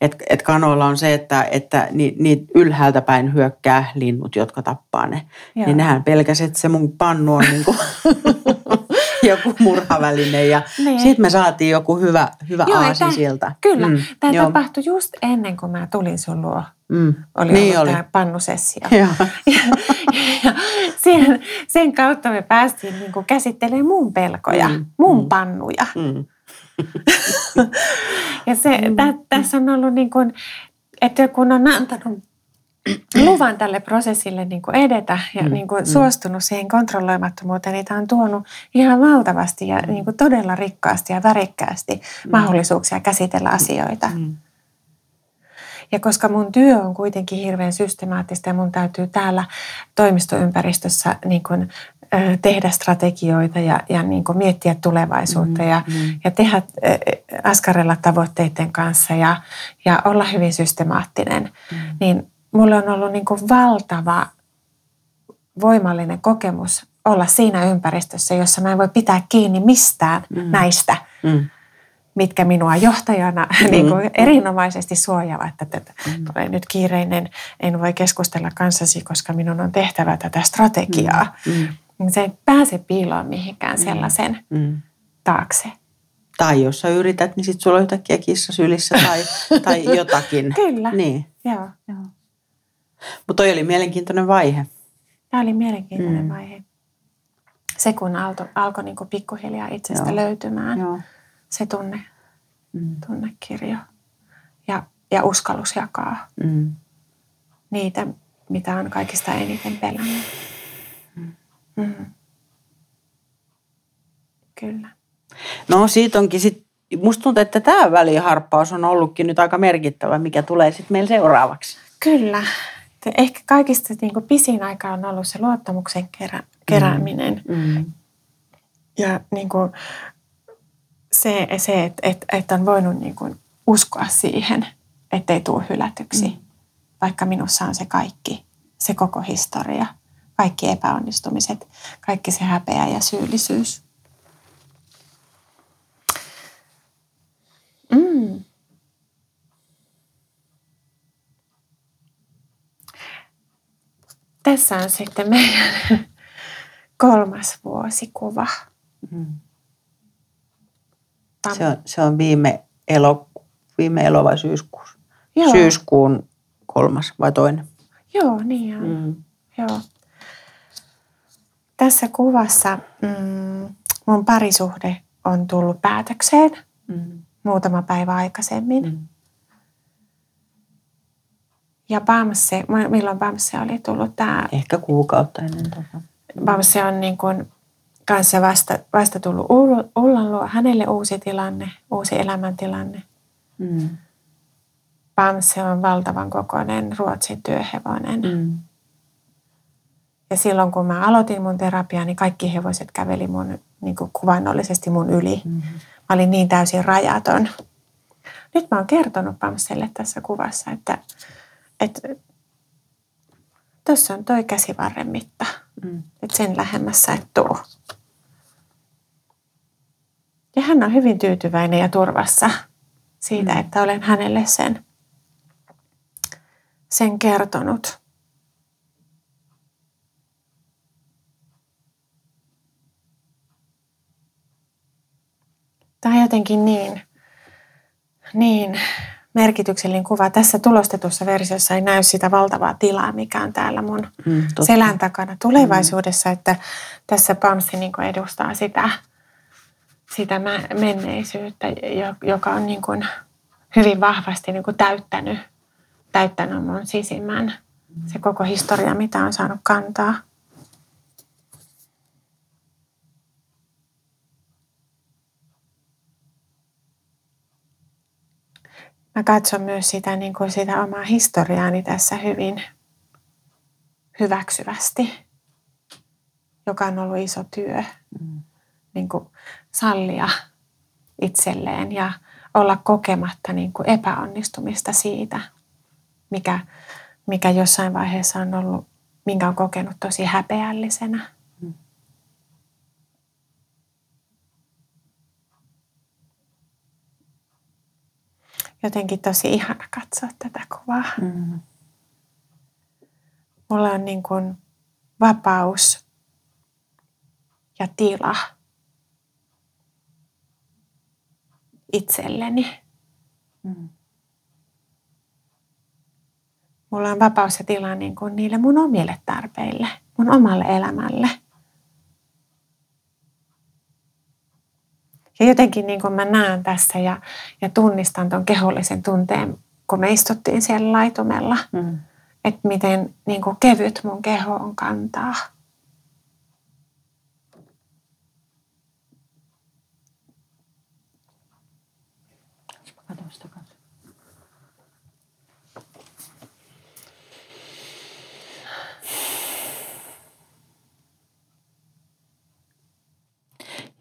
[SPEAKER 3] et, et kanoilla on se, että, että ni, ni ylhäältä päin hyökkää linnut, jotka tappaa ne. Joo. Niin nehän pelkäsi, että se mun pannu on niin kuin joku murhaväline. Ja niin. sitten me saatiin joku hyvä, hyvä Joo, aasi tämän, sieltä.
[SPEAKER 2] Kyllä. Mm, tämä jo. tapahtui just ennen kuin mä tulin sun luo. Mm. Oli niin ollut oli. tämä pannusessio. Ja, ja, ja sen, sen kautta me päästiin niin kuin käsittelemään mun pelkoja, mm. mun mm. pannuja. Mm ja se, mm. tä, tässä on ollut niin kuin, että kun on antanut luvan tälle prosessille niin kuin edetä ja mm, niin kuin mm. suostunut siihen kontrolloimattomuuteen, niin tämä on tuonut ihan valtavasti ja niin kuin todella rikkaasti ja värikkäästi mm. mahdollisuuksia käsitellä asioita. Mm. Ja koska mun työ on kuitenkin hirveän systemaattista ja mun täytyy täällä toimistoympäristössä niin kuin tehdä strategioita ja, ja niin kuin miettiä tulevaisuutta mm, ja, mm. ja tehdä askarella tavoitteiden kanssa ja, ja olla hyvin systemaattinen, mm. niin mulle on ollut niin kuin valtava voimallinen kokemus olla siinä ympäristössä, jossa mä en voi pitää kiinni mistään mm. näistä. Mm mitkä minua johtajana mm. niin kuin erinomaisesti suojaavat, että, että mm. tulee nyt kiireinen, en voi keskustella kanssasi, koska minun on tehtävä tätä strategiaa. Mm. Mm niin se ei pääse piiloon mihinkään mm. sellaisen mm. taakse.
[SPEAKER 3] Tai jos sä yrität, niin sitten sulla on yhtäkkiä kissa sylissä tai, tai jotakin.
[SPEAKER 2] Kyllä,
[SPEAKER 3] niin.
[SPEAKER 2] joo. joo.
[SPEAKER 3] Mutta toi oli mielenkiintoinen vaihe.
[SPEAKER 2] Tämä oli mielenkiintoinen mm. vaihe. Se kun alkoi alko niinku pikkuhiljaa itsestä joo. löytymään, joo. Se tunne, mm. tunnekirjo ja, ja uskallus jakaa mm. niitä, mitä on kaikista eniten pelännyt. Mm. Kyllä.
[SPEAKER 3] No siitä onkin sitten, musta tuntuu, että tämä väliharppaus on ollutkin nyt aika merkittävä, mikä tulee sitten meillä seuraavaksi.
[SPEAKER 2] Kyllä. Ehkä kaikista niin kuin pisin aika on ollut se luottamuksen kerä, kerääminen. Mm. Mm. Ja niin kuin se, se että et, et on voinut niin kuin uskoa siihen, ettei tule hylätyksi, mm. vaikka minussa on se kaikki, se koko historia – kaikki epäonnistumiset, kaikki se häpeä ja syyllisyys. Mm. Tässä on sitten meidän kolmas vuosikuva. Mm.
[SPEAKER 3] Se on, se on viime, elo, viime elo vai syyskuun? Joo. Syyskuun kolmas vai toinen?
[SPEAKER 2] Joo, niin on. Mm. Joo. Tässä kuvassa mm, mun parisuhde on tullut päätökseen mm. muutama päivä aikaisemmin. Mm. Ja Bamse, milloin Bamse oli tullut tämä?
[SPEAKER 3] Ehkä kuukautta ennen tätä.
[SPEAKER 2] Bamse on niin kuin kanssa vasta, vasta tullut Ullan luo. Hänelle uusi tilanne, uusi elämäntilanne. Mm. Bamse on valtavan kokoinen Ruotsin työhevonen. Mm. Ja silloin kun mä aloitin mun terapiaa, niin kaikki hevoset käveli mun niin kuin kuvannollisesti mun yli. Mm-hmm. Mä olin niin täysin rajaton. Nyt mä oon kertonut Pamselle tässä kuvassa, että, että tuossa on toi käsivarren mitta. Mm. Että sen lähemmässä et tuu. Ja hän on hyvin tyytyväinen ja turvassa siitä, mm. että olen hänelle sen, sen kertonut. Tämä on jotenkin niin, niin merkityksellinen kuva. Tässä tulostetussa versiossa ei näy sitä valtavaa tilaa, mikä on täällä mun mm, selän takana tulevaisuudessa, mm. että tässä Pamsi niin edustaa sitä, sitä menneisyyttä, joka on niin kuin hyvin vahvasti niin kuin täyttänyt, täyttänyt mun sisimmän se koko historia, mitä on saanut kantaa. Mä katson myös sitä, niin kuin sitä omaa historiaani tässä hyvin hyväksyvästi, joka on ollut iso työ. Mm. Niin kuin sallia itselleen ja olla kokematta niin kuin epäonnistumista siitä, mikä, mikä jossain vaiheessa on ollut, minkä on kokenut tosi häpeällisenä. Jotenkin tosi ihana katsoa tätä kuvaa. Mm. Mulla on niin kuin vapaus ja tila itselleni. Mm. Mulla on vapaus ja tila niin kuin niille mun omille tarpeille, mun omalle elämälle. Ja jotenkin niin kuin mä näen tässä ja, ja tunnistan ton kehollisen tunteen, kun me istuttiin siellä laitumella, mm. että miten niin kuin kevyt mun keho on kantaa.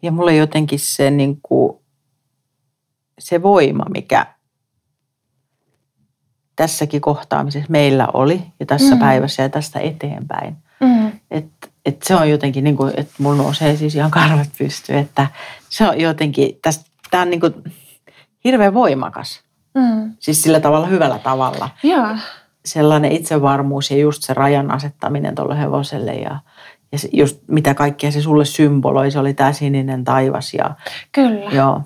[SPEAKER 3] Ja mulle jotenkin se, niin kuin, se voima, mikä tässäkin kohtaamisessa meillä oli ja tässä mm. päivässä ja tästä eteenpäin. Mm. Että et se on jotenkin, niin kuin, että mulla nousee siis ihan karvat pystyy, että se on jotenkin, tämä on niin kuin hirveän voimakas. Mm. Siis sillä tavalla hyvällä tavalla.
[SPEAKER 2] Joo.
[SPEAKER 3] Sellainen itsevarmuus ja just se rajan asettaminen tuolle hevoselle ja, ja se, just mitä kaikkea se sulle symboloi, se oli tämä sininen taivas. Ja,
[SPEAKER 2] Kyllä.
[SPEAKER 3] Joo.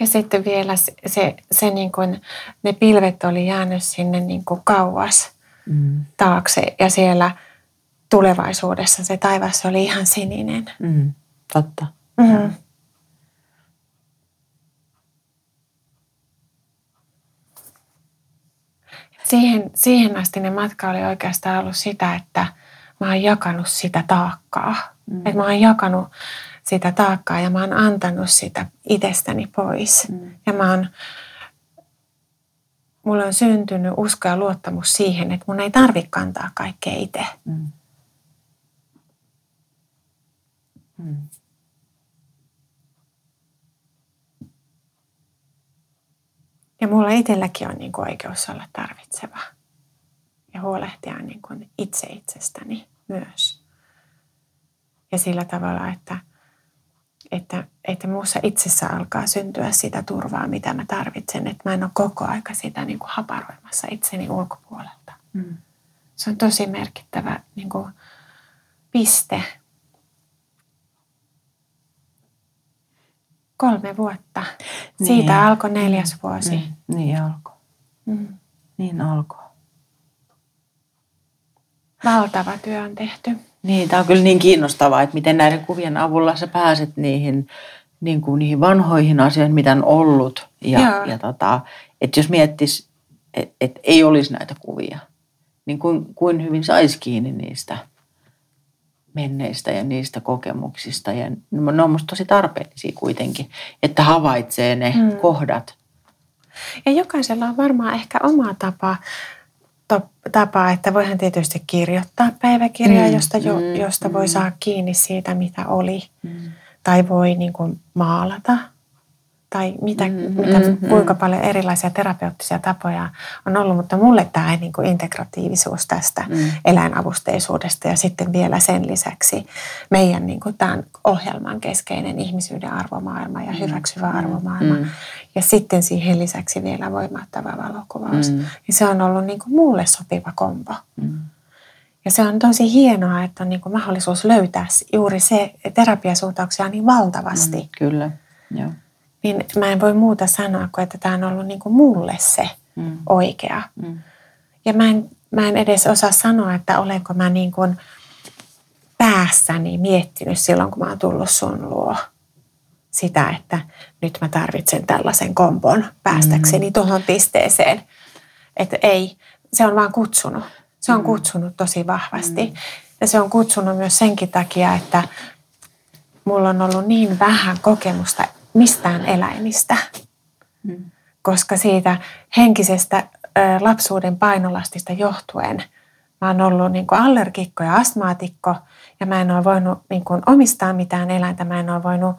[SPEAKER 2] Ja sitten vielä se, se, se niin kuin, ne pilvet oli jäänyt sinne niin kuin kauas mm. taakse ja siellä tulevaisuudessa se taivas oli ihan sininen.
[SPEAKER 3] Mm. Totta. Mm-hmm.
[SPEAKER 2] Siihen, siihen asti ne matka oli oikeastaan ollut sitä, että – mä oon jakanut sitä taakkaa. Mm. Että mä oon jakanut sitä taakkaa ja mä oon antanut sitä itsestäni pois. Mm. Ja mä oon, mulla on syntynyt usko ja luottamus siihen, että mun ei tarvitse kantaa kaikkea itse. Mm. Mm. Ja mulla itselläkin on niin oikeus olla tarvitseva ja huolehtia niin kuin itse itsestäni myös. Ja sillä tavalla, että, että, että muussa itsessä alkaa syntyä sitä turvaa, mitä mä tarvitsen. Että mä en ole koko aika sitä niin kuin haparoimassa itseni ulkopuolelta. Mm. Se on tosi merkittävä niin kuin piste. Kolme vuotta. Siitä niin. alkoi neljäs vuosi.
[SPEAKER 3] Niin, niin alkoi. Mm. Niin alkoi.
[SPEAKER 2] Valtava työ on tehty.
[SPEAKER 3] Niin, tämä on kyllä niin kiinnostavaa, että miten näiden kuvien avulla sä pääset niihin, niin kuin niihin vanhoihin asioihin, mitä on ollut. Ja, ja tota, että jos miettis, että et ei olisi näitä kuvia, niin kuin, kuin hyvin saisi kiinni niistä menneistä ja niistä kokemuksista. Ja ne on musta tosi tarpeellisia kuitenkin, että havaitsee ne hmm. kohdat.
[SPEAKER 2] Ja jokaisella on varmaan ehkä oma tapa tapa, että voihan tietysti kirjoittaa päiväkirjaa, mm, josta, jo, mm, josta voi mm. saada kiinni siitä, mitä oli. Mm. Tai voi niin kuin, maalata tai mitä, mm, mitä, mm, kuinka paljon erilaisia terapeuttisia tapoja on ollut. Mutta mulle tämä niin kuin integratiivisuus tästä mm. eläinavusteisuudesta ja sitten vielä sen lisäksi meidän niin kuin tämän ohjelman keskeinen ihmisyyden arvomaailma ja mm. hyväksyvä mm. arvomaailma. Mm. Ja sitten siihen lisäksi vielä voimattava valokuvaus. Mm. Niin se on ollut niin kuin mulle sopiva kombo. Mm. Ja se on tosi hienoa, että on niin kuin mahdollisuus löytää juuri se terapiasuuntauksia niin valtavasti. Mm,
[SPEAKER 3] kyllä, joo
[SPEAKER 2] niin mä en voi muuta sanoa kuin, että tämä on ollut niin kuin mulle se mm. oikea. Mm. Ja mä en, mä en edes osaa sanoa, että olenko mä niin kuin päässäni miettinyt silloin, kun mä oon tullut sun luo sitä, että nyt mä tarvitsen tällaisen kompon päästäkseni mm. tuohon pisteeseen. Että ei, se on vaan kutsunut. Se on mm. kutsunut tosi vahvasti. Mm. Ja se on kutsunut myös senkin takia, että mulla on ollut niin vähän kokemusta mistään eläimistä. Mm. koska siitä henkisestä lapsuuden painolastista johtuen mä oon ollut niin kuin allergikko ja astmaatikko ja mä en ole voinut niin kuin omistaa mitään eläintä, mä en ole voinut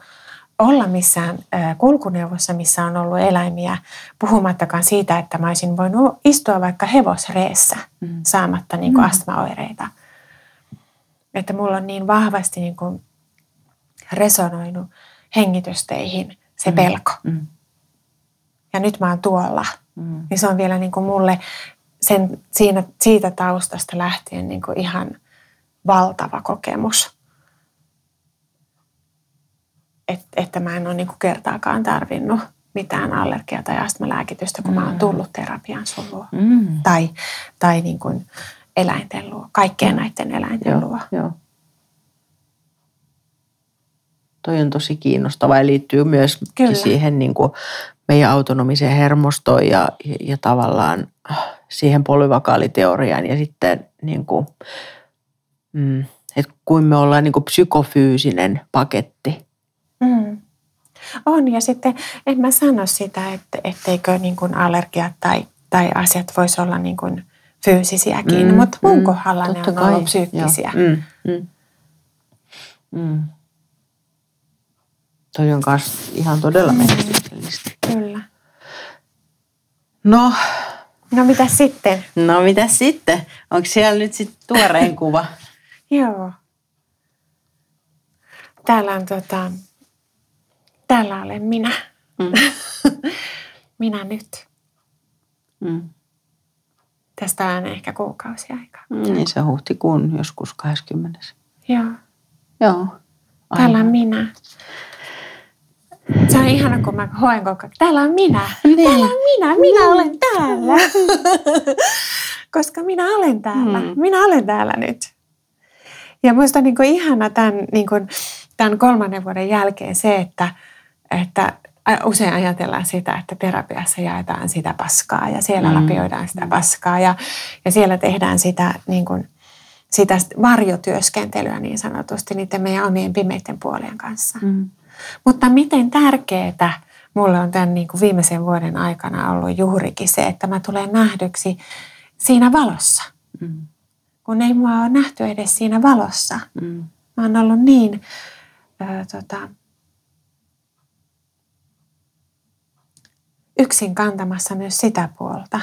[SPEAKER 2] olla missään kulkuneuvossa, missä on ollut eläimiä, puhumattakaan siitä, että mä olisin voinut istua vaikka hevosreessä mm. saamatta niin kuin mm. astmaoireita. Että mulla on niin vahvasti niin kuin resonoinut hengitysteihin se mm. pelko. Mm. Ja nyt mä oon tuolla. Mm. Niin se on vielä niin kuin mulle sen, siinä, siitä taustasta lähtien niin kuin ihan valtava kokemus. Et, että mä en ole niin kuin kertaakaan tarvinnut mitään allergia- tai astmalääkitystä, kun mm. mä oon mm. tullut terapian sun luo. Mm. Tai, tai niin kuin eläinten luo, kaikkien näiden eläinten joo, luo. Joo.
[SPEAKER 3] Toi on tosi kiinnostava ja liittyy myös Kyllä. siihen niin kuin meidän autonomiseen hermostoon ja, ja, ja tavallaan siihen polyvakaaliteoriaan ja sitten niin kuin, mm, että kuin me ollaan niin kuin psykofyysinen paketti. Mm.
[SPEAKER 2] On ja sitten en mä sano sitä, että etteikö niin kuin allergiat tai, tai asiat voisi olla niin kuin fyysisiäkin, mm, mutta mun mm, kohdalla ne on kai. ollut psyykkisiä. Mm, mm,
[SPEAKER 3] mm. Toi on myös ihan todella mm, merkityksellistä.
[SPEAKER 2] Kyllä.
[SPEAKER 3] No.
[SPEAKER 2] No mitä sitten?
[SPEAKER 3] No mitä sitten? Onko siellä nyt sitten tuoreen kuva?
[SPEAKER 2] Joo. Täällä on tota, täällä olen minä. Mm. minä nyt. Mm. Tästä on ehkä kuukausi aikaa.
[SPEAKER 3] Mm, niin se huhtikuun joskus 20.
[SPEAKER 2] Joo.
[SPEAKER 3] Joo.
[SPEAKER 2] Aivan. Täällä on minä. Se on ihana, kun mä hoen koko ajan. Täällä on minä. Niin. Täällä on minä. Minä olen täällä. Koska minä olen täällä. Mm. Minä olen täällä nyt. Ja minusta on niin kuin ihana tämän, niin kuin, tämän kolmannen vuoden jälkeen se, että, että usein ajatellaan sitä, että terapiassa jaetaan sitä paskaa ja siellä mm. lapioidaan sitä paskaa ja, ja siellä tehdään sitä, niin kuin, sitä varjotyöskentelyä niin sanotusti niiden meidän omien pimeiden puolien kanssa. Mm. Mutta miten tärkeää mulle on tämän niin kuin viimeisen vuoden aikana ollut juurikin se, että mä tulen nähdyksi siinä valossa. Mm. Kun ei mua ole nähty edes siinä valossa. Mm. Mä oon ollut niin ö, tota, yksin kantamassa myös sitä puolta.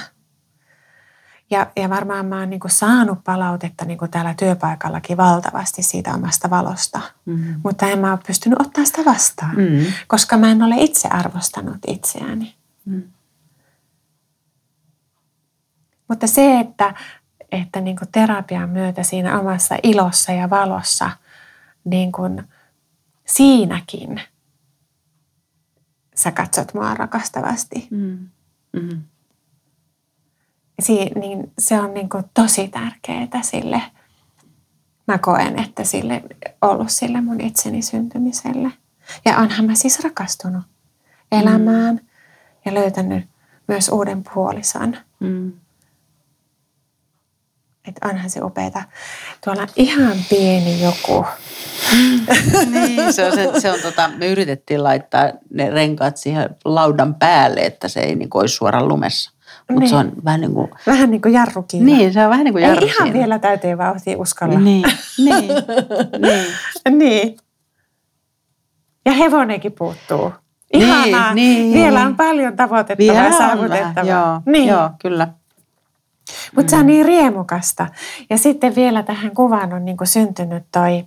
[SPEAKER 2] Ja, ja varmaan mä oon niin kuin saanut palautetta niin kuin täällä työpaikallakin valtavasti siitä omasta valosta. Mm. Mutta en mä ole pystynyt ottaa sitä vastaan, mm. koska mä en ole itse arvostanut itseäni. Mm. Mutta se, että, että niin kuin terapian myötä siinä omassa ilossa ja valossa, niin kuin siinäkin sä katsot mua rakastavasti. Mm. Mm si, niin se on niin kuin tosi tärkeää sille, mä koen, että sille ollut sille mun itseni syntymiselle. Ja onhan mä siis rakastunut elämään mm. ja löytänyt myös uuden puolison. Mm. Että onhan se upeeta. Tuolla ihan pieni joku.
[SPEAKER 3] niin, se on, se, se on tota, me yritettiin laittaa ne renkaat siihen laudan päälle, että se ei niin olisi suoraan lumessa. Mutta niin. se on vähän niin kuin...
[SPEAKER 2] Vähän niin kuin jarrukiina.
[SPEAKER 3] Niin, se on vähän niin kuin jarrukiina.
[SPEAKER 2] Ei ihan vielä täyteen vauhtia uskalla.
[SPEAKER 3] Niin, niin,
[SPEAKER 2] niin. niin. Ja hevonenkin puuttuu. Ihanaa. Niin, niin. Vielä on paljon tavoitettavaa ja saavutettavaa.
[SPEAKER 3] Joo, niin. joo, kyllä.
[SPEAKER 2] Mutta mm. se on mm. niin riemukasta. Ja sitten vielä tähän kuvaan on niin kuin syntynyt toi,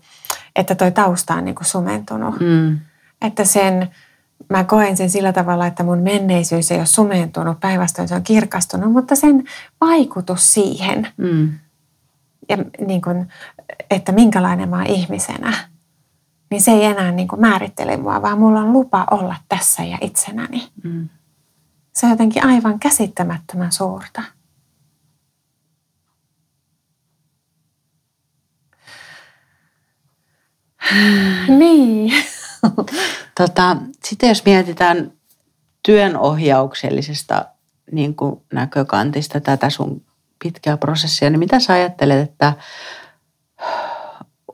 [SPEAKER 2] että toi tausta on niin kuin sumentunut. Mm. Että sen mä koen sen sillä tavalla, että mun menneisyys ei ole sumentunut, päinvastoin se on kirkastunut, mutta sen vaikutus siihen, mm. ja niin kuin, että minkälainen mä oon ihmisenä, niin se ei enää niin määrittele mua, vaan mulla on lupa olla tässä ja itsenäni. Mm. Se on jotenkin aivan käsittämättömän suurta. Mm. niin.
[SPEAKER 3] tota, sitten jos mietitään työnohjauksellisesta niin kuin näkökantista tätä sun pitkää prosessia, niin mitä sä ajattelet, että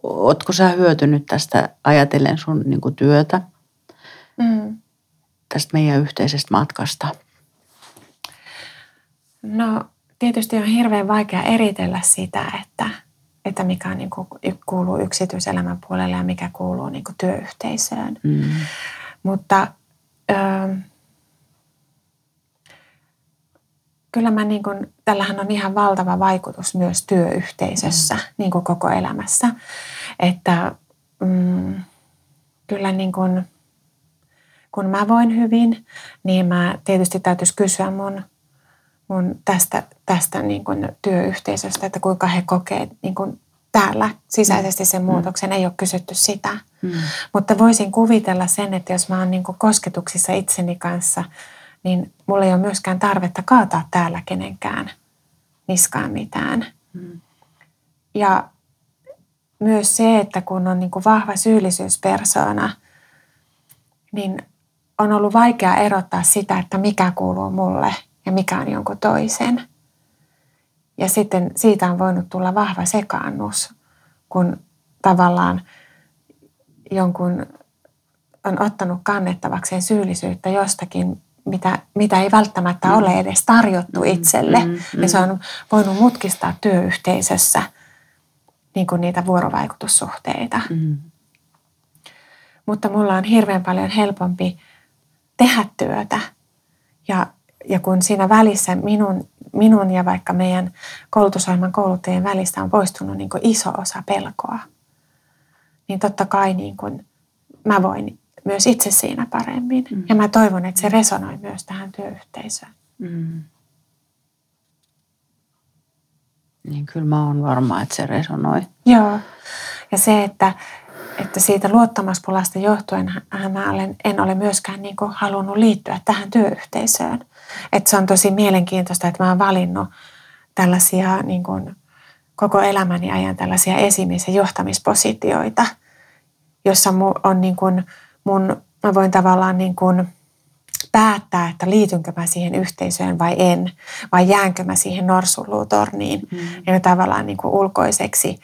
[SPEAKER 3] ootko sä hyötynyt tästä ajatellen sun niin kuin työtä, mm. tästä meidän yhteisestä matkasta?
[SPEAKER 2] No tietysti on hirveän vaikea eritellä sitä, että, että mikä niin kuin, kuuluu yksityiselämän puolelle ja mikä kuuluu niin kuin työyhteisöön. Mm. Mutta ö, kyllä mä niin kuin, tällähän on ihan valtava vaikutus myös työyhteisössä mm. niin kuin koko elämässä. Että mm, kyllä niin kuin, kun mä voin hyvin, niin mä tietysti täytyisi kysyä mun, mun tästä, tästä niin kuin työyhteisöstä, että kuinka he kokee niin kuin täällä sisäisesti sen mm. muutoksen. Ei ole kysytty sitä. Mm. Mutta voisin kuvitella sen, että jos mä oon niin kuin kosketuksissa itseni kanssa, niin mulla ei ole myöskään tarvetta kaataa täällä kenenkään niskaan mitään. Mm. Ja myös se, että kun on niin kuin vahva syyllisyyspersona, niin on ollut vaikea erottaa sitä, että mikä kuuluu mulle ja mikä on jonkun toisen. Ja sitten siitä on voinut tulla vahva sekaannus, kun tavallaan jonkun on ottanut kannettavakseen syyllisyyttä jostakin, mitä, mitä ei välttämättä ole mm. edes tarjottu mm. itselle. Mm, mm, Ja se on voinut mutkistaa työyhteisössä niin kuin niitä vuorovaikutussuhteita. Mm. Mutta mulla on hirveän paljon helpompi tehdä työtä. Ja, ja kun siinä välissä minun, minun ja vaikka meidän koulutusohjelman kouluttajien välistä on poistunut niin kuin iso osa pelkoa, niin totta kai niin kuin mä voin myös itse siinä paremmin. Mm. Ja mä toivon, että se resonoi myös tähän työyhteisöön. Mm.
[SPEAKER 3] Niin kyllä mä oon varma, että se resonoi.
[SPEAKER 2] Joo. Ja se, että, että siitä luottamuspulasta johtuen mä olen, en ole myöskään niin kuin halunnut liittyä tähän työyhteisöön. Että se on tosi mielenkiintoista, että mä oon valinnut tällaisia niin kuin koko elämäni ajan tällaisia esimies- ja johtamispositioita, jossa on niin kuin mun, mä voin tavallaan niin kuin päättää, että liitynkö mä siihen yhteisöön vai en, vai jäänkö mä siihen norsulluutorniin mm. ja tavallaan niin kuin ulkoiseksi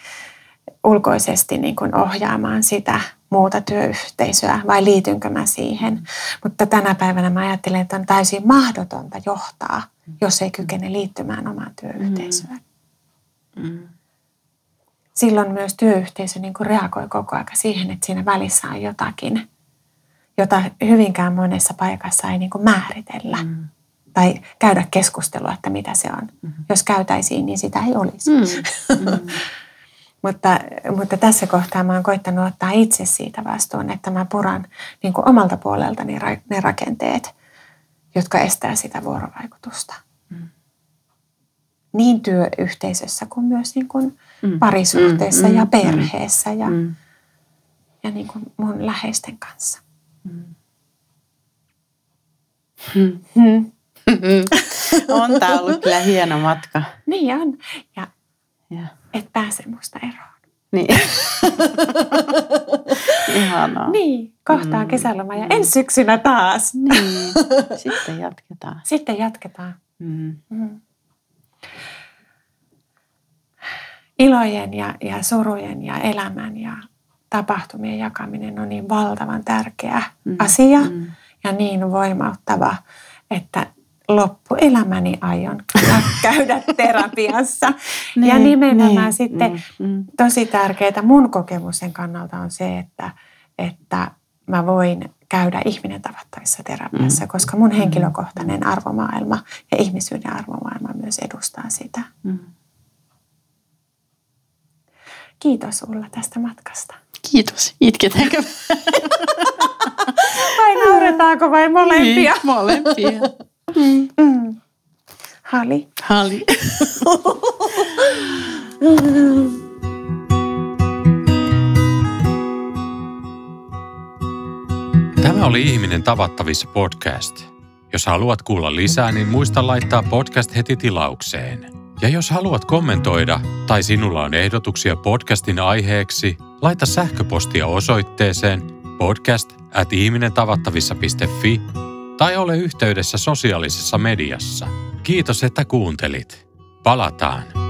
[SPEAKER 2] ulkoisesti niin kuin ohjaamaan sitä muuta työyhteisöä vai liitynkö mä siihen. Mutta tänä päivänä mä ajattelen, että on täysin mahdotonta johtaa, jos ei kykene liittymään omaan työyhteisöön. Mm. Silloin myös työyhteisö niin kuin reagoi koko ajan siihen, että siinä välissä on jotakin, jota hyvinkään monessa paikassa ei niin kuin määritellä. Mm. Tai käydä keskustelua, että mitä se on. Mm. Jos käytäisiin, niin sitä ei olisi. Mm. Mm. Mutta, mutta tässä kohtaa mä oon koittanut ottaa itse siitä vastuun, että mä puran niin kuin omalta puoleltani ne rakenteet, jotka estää sitä vuorovaikutusta. Mm. Niin työyhteisössä kuin myös niin kuin mm. parisuhteessa mm. ja mm. perheessä ja, mm. ja niin kuin mun läheisten kanssa. Mm.
[SPEAKER 3] Hmm. on tämä ollut kyllä hieno matka.
[SPEAKER 2] Niin on. Ja ja. Et pääse musta eroon.
[SPEAKER 3] Niin. Ihanaa.
[SPEAKER 2] Niin, kohtaa mm. kesäloma ja ensi syksynä taas.
[SPEAKER 3] Niin, sitten jatketaan.
[SPEAKER 2] Sitten jatketaan. Mm. Mm. Ilojen ja, ja surujen ja elämän ja tapahtumien jakaminen on niin valtavan tärkeä mm. asia mm. ja niin voimauttava, että loppuelämäni aion käydä terapiassa. niin, ja nimenomaan niin, sitten niin, mm. tosi tärkeää mun kokemuksen kannalta on se, että, että mä voin käydä ihminen tavattavissa terapiassa, mm. koska mun mm. henkilökohtainen arvomaailma ja ihmisyyden arvomaailma myös edustaa sitä. Mm. Kiitos Ulla tästä matkasta.
[SPEAKER 3] Kiitos. Itketäänkö?
[SPEAKER 2] vai nauretaanko vai molempia?
[SPEAKER 3] Niin, molempia.
[SPEAKER 2] Mm. Mm.
[SPEAKER 3] Hali.
[SPEAKER 1] Tämä oli Ihminen tavattavissa podcast. Jos haluat kuulla lisää, niin muista laittaa podcast heti tilaukseen. Ja jos haluat kommentoida tai sinulla on ehdotuksia podcastin aiheeksi, laita sähköpostia osoitteeseen podcast at ihminentavattavissa.fi tai ole yhteydessä sosiaalisessa mediassa. Kiitos, että kuuntelit. Palataan.